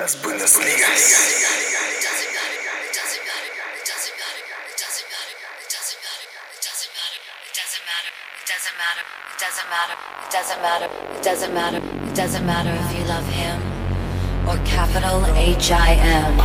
Las Bundesligas. doesn't matter, it doesn't matter, it doesn't matter, it doesn't matter. It doesn't matter, it doesn't matter, it doesn't matter, it doesn't matter, it doesn't matter if you love him or capital H I M,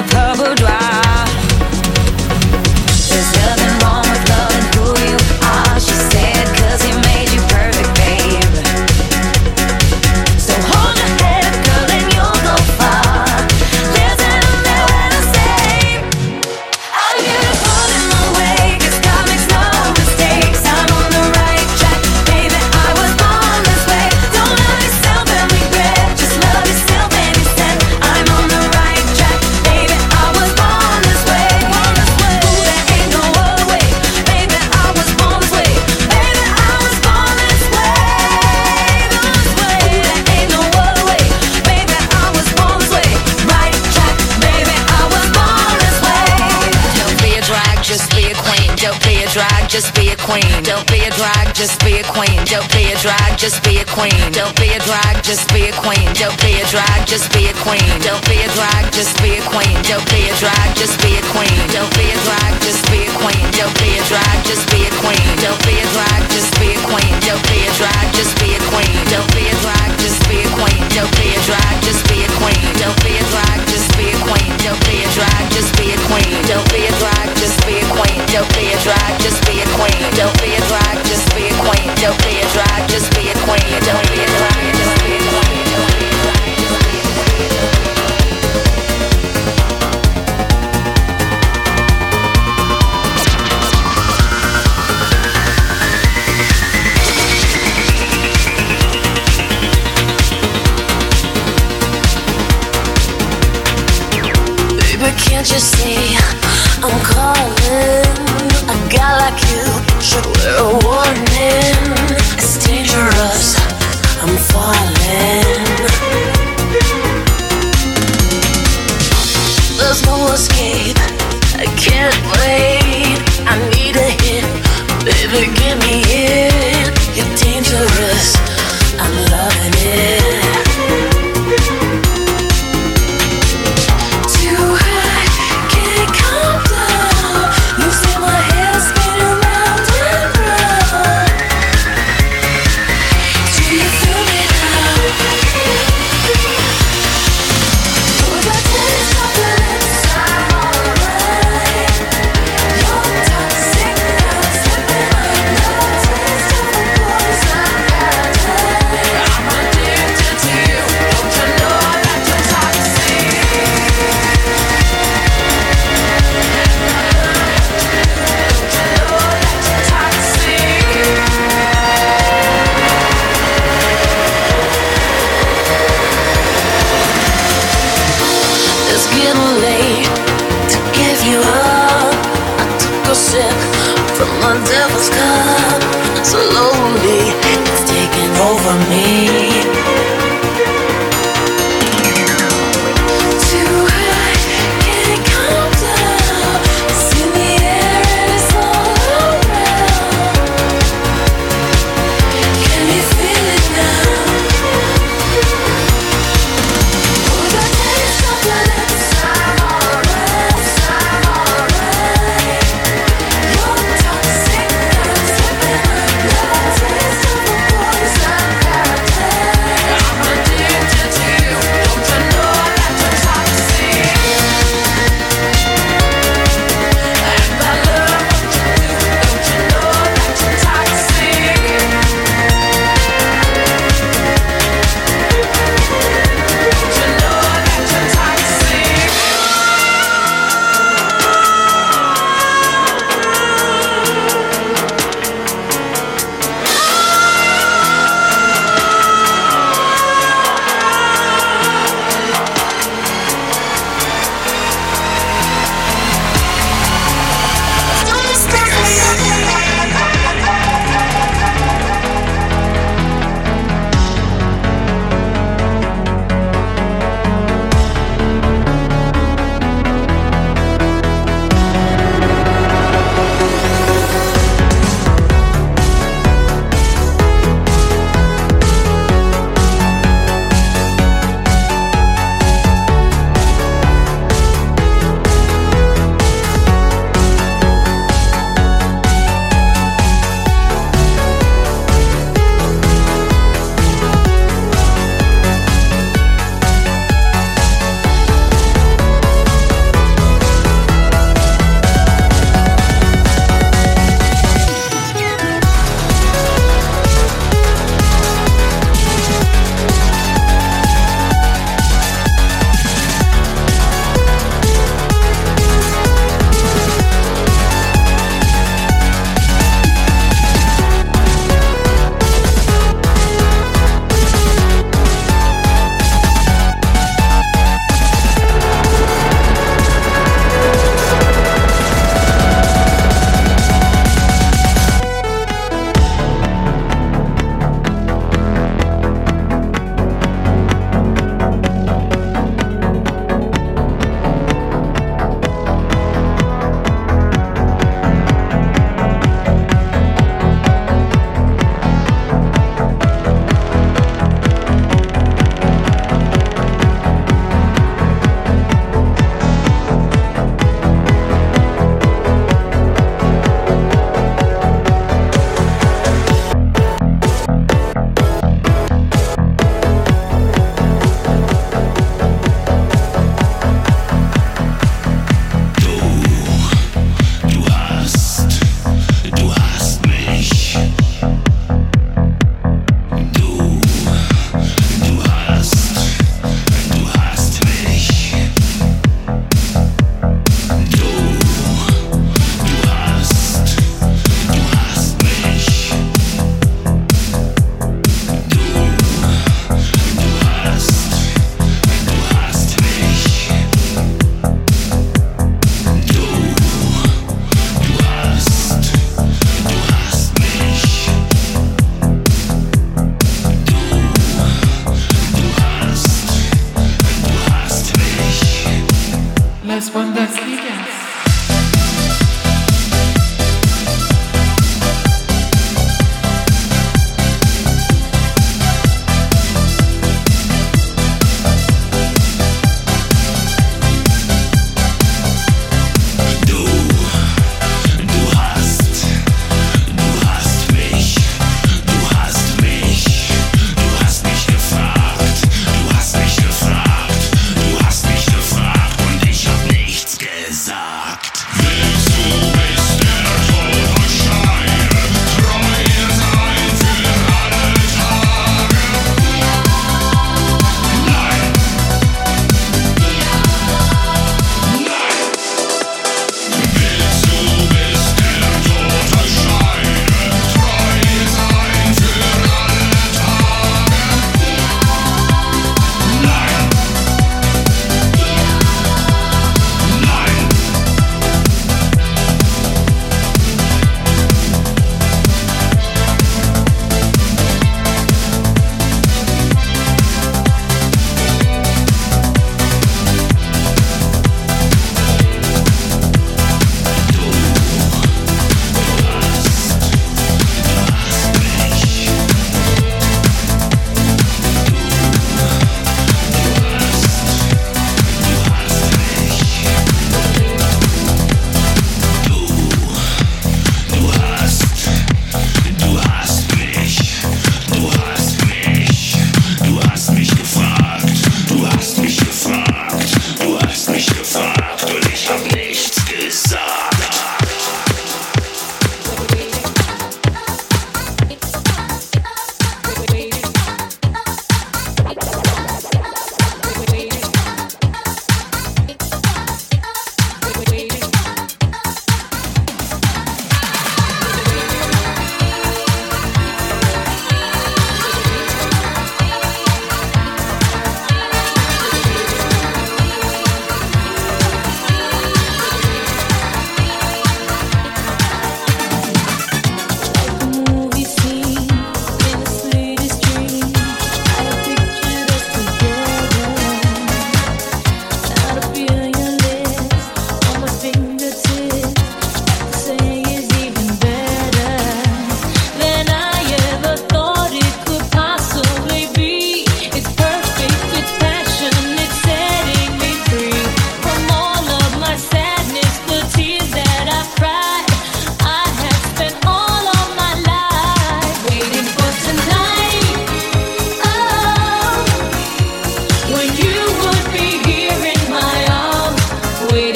a purple drive. just be a queen. Don't be just be a queen. Don't be a drag, just be a queen. Don't be a drag, just be a queen. Don't be a drag, just be a queen. Don't be a drag, just be a queen. Don't be a drag, just be a queen. Don't be a drag, just be a queen. Don't be a drag, just be a queen. Don't be a drag, just be a queen. Don't be a drag, just be a queen. Don't be a drag, just be a queen. Don't be a drag, just be a queen. Don't be a drag, just be a queen. Don't be a drag, just be a queen. Don't be a drag, just be a queen. Don't be a drag, just be a queen. Don't be a drag, just be a queen. Baby, can't just my devil's cup. Slowly, it's taking over me.